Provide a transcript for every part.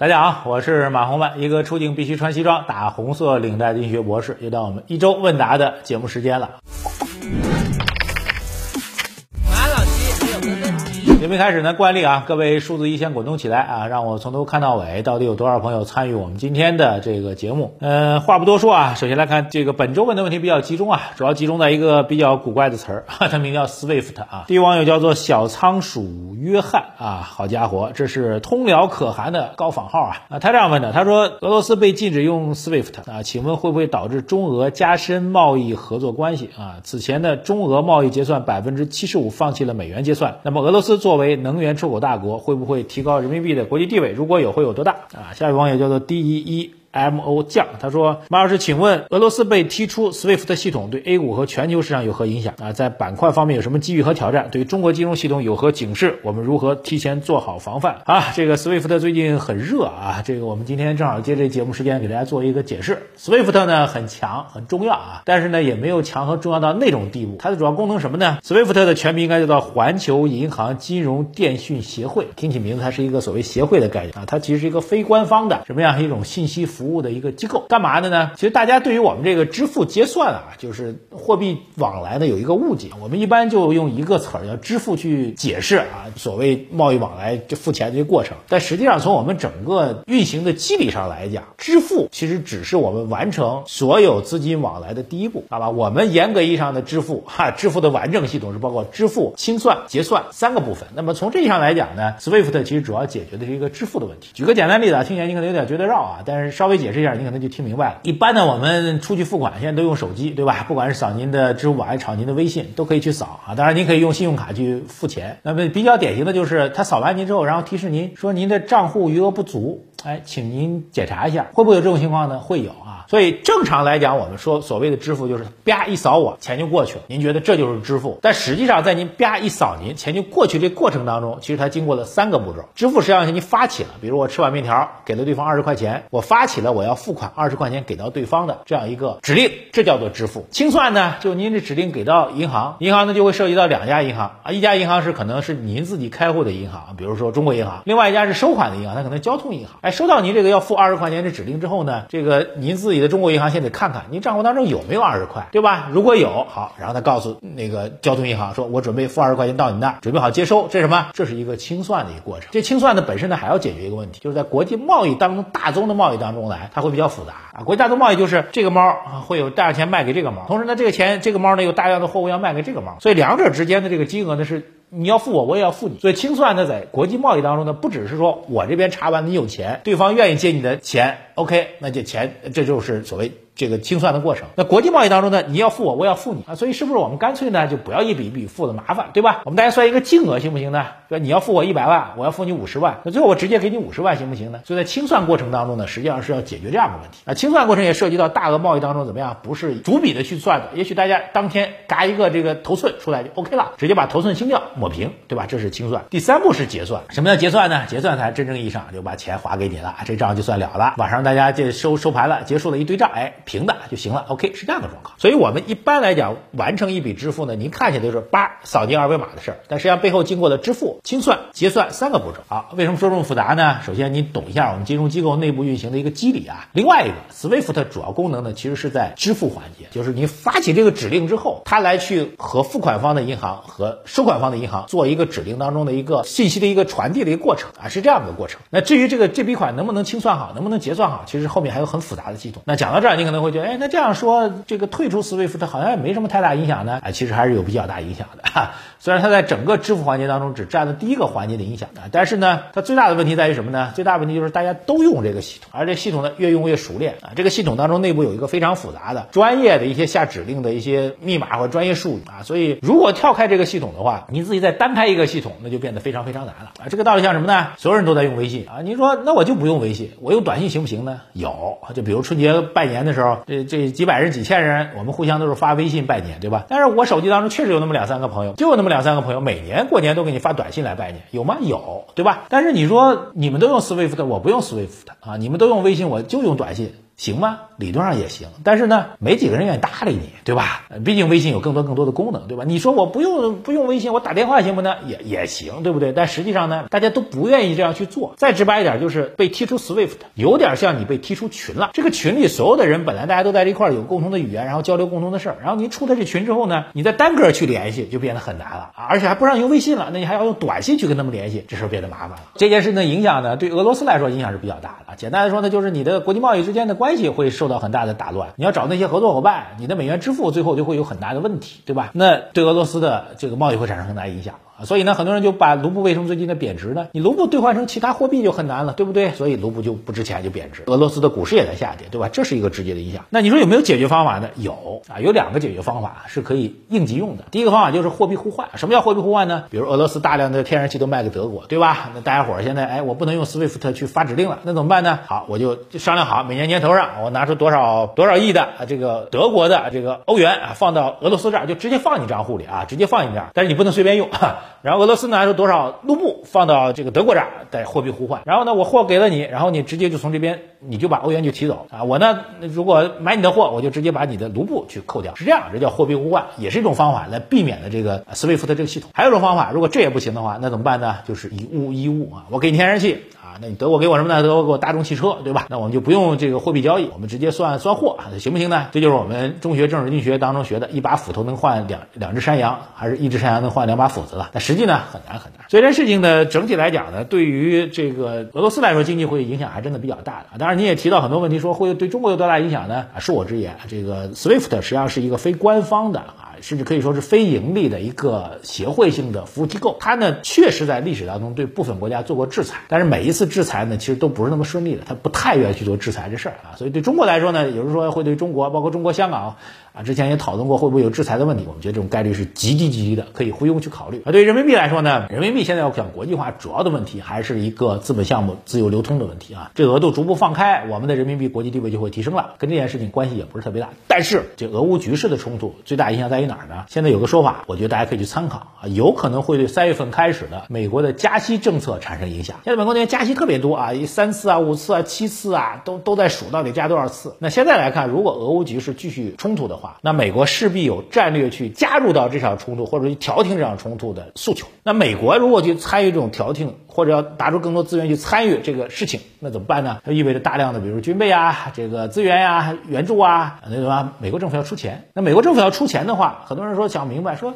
大家好，我是马红漫，一个出镜必须穿西装、打红色领带的医学博士。又到我们一周问答的节目时间了。马老七没有个问题。节目开始呢，惯例啊，各位数字一先滚动起来啊，让我从头看到尾，到底有多少朋友参与我们今天的这个节目？呃，话不多说啊，首先来看这个本周问的问题比较集中啊，主要集中在一个比较古怪的词儿，它名叫 Swift 啊。第一网友叫做小仓鼠约翰啊，好家伙，这是通辽可汗的高仿号啊啊！他这样问的，他说俄罗斯被禁止用 Swift 啊，请问会不会导致中俄加深贸易合作关系啊？此前的中俄贸易结算百分之七十五放弃了美元结算，那么俄罗斯作为能源出口大国，会不会提高人民币的国际地位？如果有，会有多大啊？下一位网友叫做 D 一一。M O 酱，他说：“马老师，请问俄罗斯被踢出 SWIFT 系统对 A 股和全球市场有何影响啊？在板块方面有什么机遇和挑战？对中国金融系统有何警示？我们如何提前做好防范？”啊，这个 SWIFT 最近很热啊，这个我们今天正好借这节目时间给大家做一个解释。SWIFT 呢很强很重要啊，但是呢也没有强和重要到那种地步。它的主要功能什么呢？SWIFT 的全名应该叫做环球银行金融电讯协会，听起名字它是一个所谓协会的概念啊，它其实是一个非官方的什么样一种信息服务的一个机构。干嘛的呢？其实大家对于我们这个支付结算啊，就是货币往来呢有一个误解，我们一般就用一个词儿叫支付去解释啊，所谓贸易往来就付钱这个过程。但实际上从我们整个运行的机理上来讲，支付其实只是我们完成所有资金往来的第一步，好吧？我们严格意义上的支付哈，支付的完整系统是包括支付、清算、结算三个部分。那么从这意上来讲呢，SWIFT 其实主要解决的是一个支付的问题。举个简单例子啊，听起来你可能有点觉得绕啊，但是稍稍微解释一下，你可能就听明白了。一般呢，我们出去付款现在都用手机，对吧？不管是扫您的支付宝还是扫您的微信，都可以去扫啊。当然，您可以用信用卡去付钱。那么比较典型的就是他扫完您之后，然后提示您说您的账户余额不足，哎，请您检查一下，会不会有这种情况呢？会有啊。所以正常来讲，我们说所谓的支付就是啪一扫我钱就过去了，您觉得这就是支付？但实际上在您啪一扫您钱就过去这过程当中，其实它经过了三个步骤。支付实际上是您发起了，比如我吃碗面条给了对方二十块钱，我发起了我要付款二十块钱给到对方的这样一个指令，这叫做支付。清算呢，就您这指令给到银行，银行呢就会涉及到两家银行啊，一家银行是可能是您自己开户的银行，比如说中国银行，另外一家是收款的银行，它可能交通银行。收到您这个要付二十块钱的指令之后呢，这个您自己的中国银行先得看看您账户当中有没有二十块，对吧？如果有，好，然后他告诉那个交通银行说，我准备付二十块钱到你那儿，准备好接收，这是什么？这是一个清算的一个过程。这清算呢本身呢还要解决一个问题，就是在国际贸易当中大宗的贸易当中来，它会比较复杂啊。国际大宗贸易就是这个猫啊会有大量钱卖给这个猫，同时呢这个钱这个猫呢有大量的货物要卖给这个猫，所以两者之间的这个金额呢是。你要付我，我也要付你，所以清算呢，在国际贸易当中呢，不只是说我这边查完你有钱，对方愿意借你的钱，OK，那这钱这就是所谓这个清算的过程。那国际贸易当中呢，你要付我，我要付你啊，所以是不是我们干脆呢就不要一笔一笔付的麻烦，对吧？我们大家算一个净额行不行呢？对吧？你要付我一百万，我要付你五十万，那最后我直接给你五十万行不行呢？所以在清算过程当中呢，实际上是要解决这样的问题啊。清算过程也涉及到大额贸易当中怎么样，不是逐笔的去算的，也许大家当天嘎一个这个头寸出来就 OK 了，直接把头寸清掉。抹平，对吧？这是清算。第三步是结算。什么叫结算呢？结算才真正意义上就把钱划给你了，这账就算了了。晚上大家这收收盘了，结束了一堆账，哎，平的就行了。OK，是这样的状况。所以我们一般来讲，完成一笔支付呢，您看起来就是叭扫进二维码的事儿，但实际上背后经过了支付、清算、结算三个步骤。好，为什么说这么复杂呢？首先您懂一下我们金融机构内部运行的一个机理啊。另外一个，SWIFT 主要功能呢，其实是在支付环节，就是您发起这个指令之后，它来去和付款方的银行和收款方的银行做一个指令。当中的一个信息的一个传递的一个过程啊，是这样的过程。那至于这个这笔款能不能清算好，能不能结算好，其实后面还有很复杂的系统。那讲到这儿，你可能会觉得，哎，那这样说这个退出 SWIFT 好像也没什么太大影响呢？啊，其实还是有比较大影响的。哈。虽然它在整个支付环节当中只占了第一个环节的影响啊，但是呢，它最大的问题在于什么呢？最大问题就是大家都用这个系统，而这系统呢越用越熟练啊。这个系统当中内部有一个非常复杂的、专业的一些下指令的一些密码或专业术语啊，所以如果跳开这个系统的话，你自己再单开一个系统，那就变得非常。非常难了啊！这个道理像什么呢？所有人都在用微信啊！您说那我就不用微信，我用短信行不行呢？有，就比如春节拜年的时候，这这几百人、几千人，我们互相都是发微信拜年，对吧？但是我手机当中确实有那么两三个朋友，就有那么两三个朋友，每年过年都给你发短信来拜年，有吗？有，对吧？但是你说你们都用 Swift，我不用 Swift 啊！你们都用微信，我就用短信。行吗？理论上也行，但是呢，没几个人愿意搭理你，对吧？毕竟微信有更多更多的功能，对吧？你说我不用不用微信，我打电话行不呢？也也行，对不对？但实际上呢，大家都不愿意这样去做。再直白一点，就是被踢出 Swift，有点像你被踢出群了。这个群里所有的人本来大家都在一块儿有共同的语言，然后交流共同的事儿，然后你出了这群之后呢，你再单个去联系就变得很难了啊，而且还不让用微信了，那你还要用短信去跟他们联系，这事儿变得麻烦了。这件事的影响呢，对俄罗斯来说影响是比较大的。简单来说呢，就是你的国际贸易之间的关关系会受到很大的打乱，你要找那些合作伙伴，你的美元支付最后就会有很大的问题，对吧？那对俄罗斯的这个贸易会产生很大影响。所以呢，很多人就把卢布为什么最近的贬值呢？你卢布兑换成其他货币就很难了，对不对？所以卢布就不值钱，就贬值。俄罗斯的股市也在下跌，对吧？这是一个直接的影响。那你说有没有解决方法呢？有啊，有两个解决方法是可以应急用的。第一个方法就是货币互换。什么叫货币互换呢？比如俄罗斯大量的天然气都卖给德国，对吧？那大家伙儿现在哎，我不能用 SWIFT 去发指令了，那怎么办呢？好，我就商量好，每年年头上我拿出多少多少亿的这个德国的这个欧元啊，放到俄罗斯这儿，就直接放你账户里啊，直接放你这儿，但是你不能随便用。然后俄罗斯拿出？多少卢布放到这个德国这儿，在货币互换。然后呢，我货给了你，然后你直接就从这边，你就把欧元就提走啊。我呢，如果买你的货，我就直接把你的卢布去扣掉，是这样，这叫货币互换，也是一种方法来避免的这个 SWIFT 这个系统。还有一种方法，如果这也不行的话，那怎么办呢？就是以物易物啊，我给你天然气。啊那你德国给我什么呢？德国给我大众汽车，对吧？那我们就不用这个货币交易，我们直接算算货，行不行呢？这就是我们中学政治经济学当中学的，一把斧头能换两两只山羊，还是一只山羊能换两把斧子了？那实际呢，很难很难。所以这事情呢，整体来讲呢，对于这个俄罗斯来说，经济会影响还真的比较大的。当然，你也提到很多问题，说会对中国有多大影响呢？啊，恕我直言，这个 SWIFT 实际上是一个非官方的。甚至可以说是非盈利的一个协会性的服务机构，它呢确实在历史当中对部分国家做过制裁，但是每一次制裁呢其实都不是那么顺利的，它不太愿意去做制裁这事儿啊，所以对中国来说呢，有人说会对中国，包括中国香港啊，之前也讨论过会不会有制裁的问题，我们觉得这种概率是极低极低的，可以不用去考虑。而对于人民币来说呢，人民币现在要讲国际化，主要的问题还是一个资本项目自由流通的问题啊，这额度逐步放开，我们的人民币国际地位就会提升了，跟这件事情关系也不是特别大。但是这俄乌局势的冲突最大影响在于哪儿呢？现在有个。说法，我觉得大家可以去参考啊，有可能会对三月份开始的美国的加息政策产生影响。现在美国那边加息特别多啊，三次啊、五次啊、七次啊，都都在数到底加多少次。那现在来看，如果俄乌局势继续冲突的话，那美国势必有战略去加入到这场冲突，或者去调停这场冲突的诉求。那美国如果去参与这种调停，或者要拿出更多资源去参与这个事情，那怎么办呢？它意味着大量的，比如军备啊、这个资源呀、援助啊，那什么，美国政府要出钱。那美国政府要出钱的话，很多人说想明白，说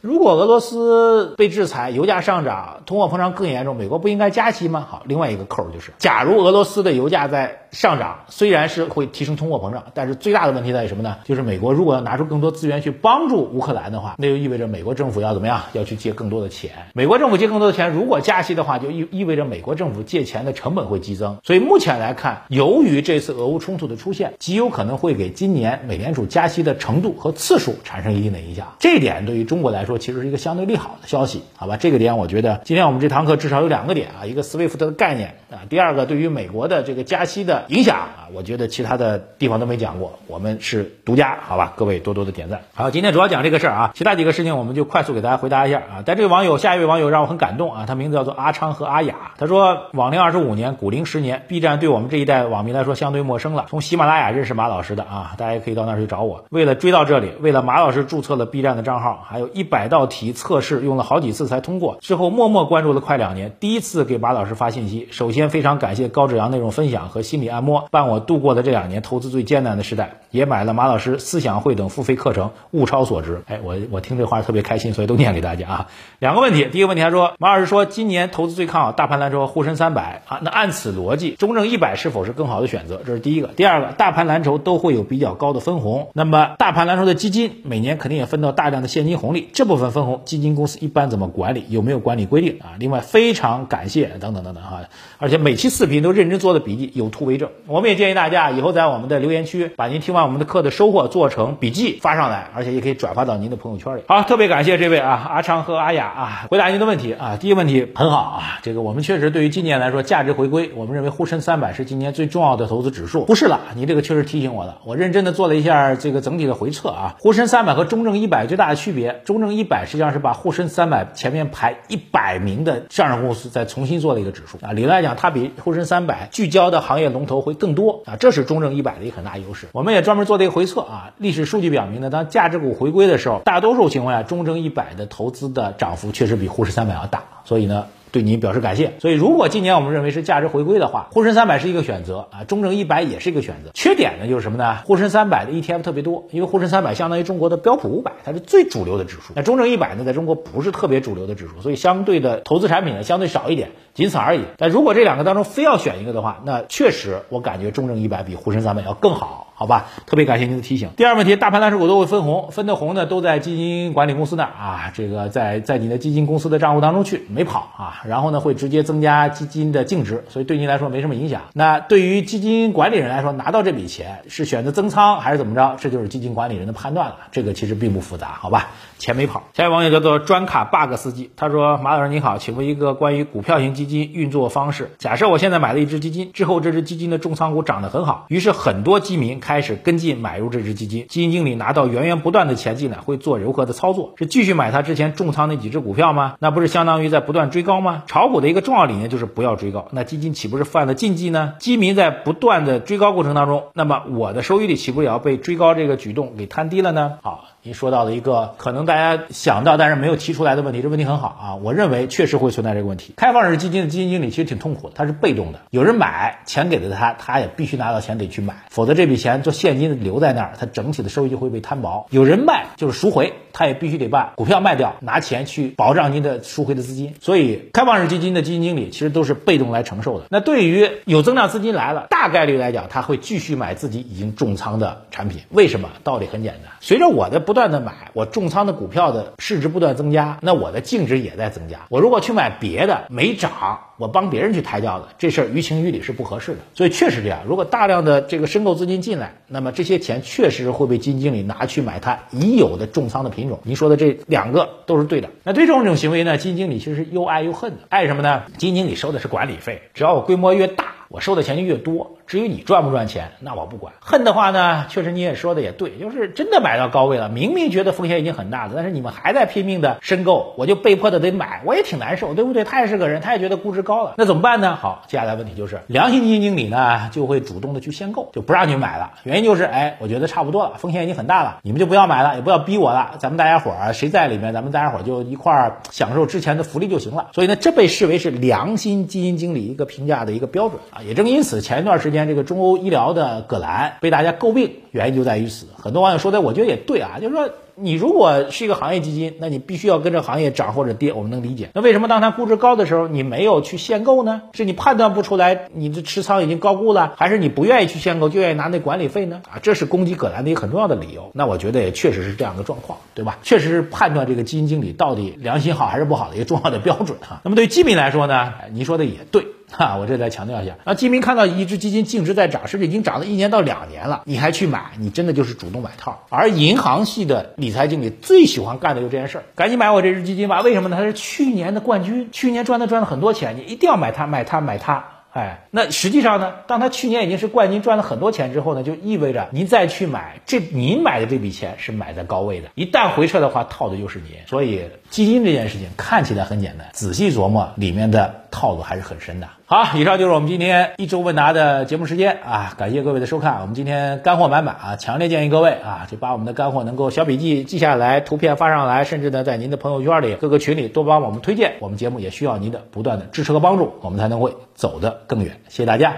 如果俄罗斯被制裁，油价上涨，通货膨胀更严重，美国不应该加息吗？好，另外一个扣就是，假如俄罗斯的油价在上涨，虽然是会提升通货膨胀，但是最大的问题在于什么呢？就是美国如果要拿出更多资源去帮助乌克兰的话，那就意味着美国政府要怎么样？要去借更多的钱。美国政府借更多的钱，如果加息的话，就意意味着美国政府借钱的成本会激增，所以目前来看，由于这次俄乌冲突的出现，极有可能会给今年美联储加息的程度和次数产生一定的影响。这一点对于中国来说，其实是一个相对利好的消息，好吧？这个点我觉得今天我们这堂课至少有两个点啊，一个 SWIFT 的概念啊，第二个对于美国的这个加息的影响啊，我觉得其他的地方都没讲过，我们是独家，好吧？各位多多的点赞。好，今天主要讲这个事儿啊，其他几个事情我们就快速给大家回答一下啊。但这位网友，下一位网友让我很感动啊，他名字叫做阿昌和阿雅。他说：“网龄二十五年，古龄十年，B 站对我们这一代网民来说相对陌生了。从喜马拉雅认识马老师的啊，大家可以到那儿去找我。为了追到这里，为了马老师注册了 B 站的账号，还有一百道题测试用了好几次才通过。之后默默关注了快两年，第一次给马老师发信息。首先非常感谢高质量内容分享和心理按摩，伴我度过了这两年投资最艰难的时代。也买了马老师思想会等付费课程，物超所值。哎，我我听这话特别开心，所以都念给大家啊。两个问题，第一个问题他说，马老师说今年投资最看好大盘蓝筹、沪深三百啊，那按此逻辑，中证一百是否是更好的选择？这是第一个。第二个，大盘蓝筹都会有比较高的分红，那么大盘蓝筹的基金每年肯定也分到大量的现金红利，这部分分红基金公司一般怎么管理？有没有管理规定啊？另外，非常感谢等等等等哈，而且每期视频都认真做的笔记，有图为证。我们也建议大家以后在我们的留言区把您听完我们的课的收获做成笔记发上来，而且也可以转发到您的朋友圈里。好，特别感谢这位啊阿昌和阿雅啊，回答您的问题啊，第一个问题很好啊。啊，这个我们确实对于今年来说价值回归，我们认为沪深三百是今年最重要的投资指数，不是了。你这个确实提醒我了，我认真的做了一下这个整体的回测啊，沪深三百和中证一百最大的区别，中证一百实际上是把沪深三百前面排一百名的上市公司再重新做了一个指数啊，理论来讲它比沪深三百聚焦的行业龙头会更多啊，这是中证一百的一个很大优势。我们也专门做了一个回测啊，历史数据表明呢，当价值股回归的时候，大多数情况下中证一百的投资的涨幅确实比沪深三百要大，所以呢。对您表示感谢。所以，如果今年我们认为是价值回归的话，沪深三百是一个选择啊，中证一百也是一个选择。缺点呢就是什么呢？沪深三百的 ETF 特别多，因为沪深三百相当于中国的标普五百，它是最主流的指数。那中证一百呢，在中国不是特别主流的指数，所以相对的投资产品呢相对少一点，仅此而已。但如果这两个当中非要选一个的话，那确实我感觉中证一百比沪深三百要更好。好吧，特别感谢您的提醒。第二问题，大盘蓝筹股都会分红，分的红呢都在基金管理公司那儿啊，这个在在你的基金公司的账户当中去，没跑啊，然后呢会直接增加基金的净值，所以对您来说没什么影响。那对于基金管理人来说，拿到这笔钱是选择增仓还是怎么着，这就是基金管理人的判断了，这个其实并不复杂，好吧，钱没跑。下一位网友叫做专卡 bug 司机，他说马老师你好，请问一个关于股票型基金运作方式。假设我现在买了一只基金，之后这只基金的重仓股涨得很好，于是很多基民。开始跟进买入这只基金，基金经理拿到源源不断的钱进来，会做如何的操作？是继续买他之前重仓那几只股票吗？那不是相当于在不断追高吗？炒股的一个重要理念就是不要追高，那基金岂不是犯了禁忌呢？基民在不断的追高过程当中，那么我的收益率岂不也要被追高这个举动给摊低了呢？好。您说到的一个可能大家想到但是没有提出来的问题，这问题很好啊，我认为确实会存在这个问题。开放式基金的基金经理其实挺痛苦的，他是被动的，有人买，钱给了他，他也必须拿到钱得去买，否则这笔钱做现金留在那儿，他整体的收益就会被摊薄。有人卖就是赎回，他也必须得把股票卖掉，拿钱去保障您的赎回的资金。所以开放式基金的基金经理其实都是被动来承受的。那对于有增量资金来了，大概率来讲他会继续买自己已经重仓的产品。为什么？道理很简单，随着我的不。断的买，我重仓的股票的市值不断增加，那我的净值也在增加。我如果去买别的没涨，我帮别人去抬轿子，这事儿于情于理是不合适的。所以确实这样，如果大量的这个申购资金进来，那么这些钱确实会被基金经理拿去买他已有的重仓的品种。您说的这两个都是对的。那对这种这种行为呢，基金经理其实是又爱又恨的。爱什么呢？基金经理收的是管理费，只要我规模越大。我收的钱就越多，至于你赚不赚钱，那我不管。恨的话呢，确实你也说的也对，就是真的买到高位了，明明觉得风险已经很大了，但是你们还在拼命的申购，我就被迫的得买，我也挺难受，对不对？他也是个人，他也觉得估值高了，那怎么办呢？好，接下来问题就是良心基金经理呢就会主动的去限购，就不让你买了。原因就是，哎，我觉得差不多了，风险已经很大了，你们就不要买了，也不要逼我了，咱们大家伙儿谁在里面，咱们大家伙儿就一块儿享受之前的福利就行了。所以呢，这被视为是良心基金经理一个评价的一个标准啊。也正因此，前一段时间这个中欧医疗的葛兰被大家诟病，原因就在于此。很多网友说的，我觉得也对啊，就是说你如果是一个行业基金，那你必须要跟着行业涨或者跌，我们能理解。那为什么当它估值高的时候，你没有去限购呢？是你判断不出来你的持仓已经高估了，还是你不愿意去限购，就愿意拿那管理费呢？啊，这是攻击葛兰的一个很重要的理由。那我觉得也确实是这样的状况，对吧？确实是判断这个基金经理到底良心好还是不好的一个重要的标准哈。那么对于基民来说呢，您说的也对。哈，我这再强调一下，那基民看到一只基金净值在涨，甚至已经涨了一年到两年了，你还去买，你真的就是主动买套。而银行系的理财经理最喜欢干的就这件事儿，赶紧买我这只基金吧。为什么呢？它是去年的冠军，去年赚的赚了很多钱，你一定要买它，买它，买它。哎，那实际上呢，当他去年已经是冠军，赚了很多钱之后呢，就意味着您再去买，这您买的这笔钱是买在高位的，一旦回撤的话，套的就是您。所以基金这件事情看起来很简单，仔细琢磨里面的套路还是很深的。好，以上就是我们今天一周问答的节目时间啊，感谢各位的收看。我们今天干货满满啊，强烈建议各位啊，就把我们的干货能够小笔记记下来，图片发上来，甚至呢在您的朋友圈里、各个群里多帮我们推荐。我们节目也需要您的不断的支持和帮助，我们才能会走得更远。谢谢大家，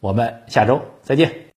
我们下周再见。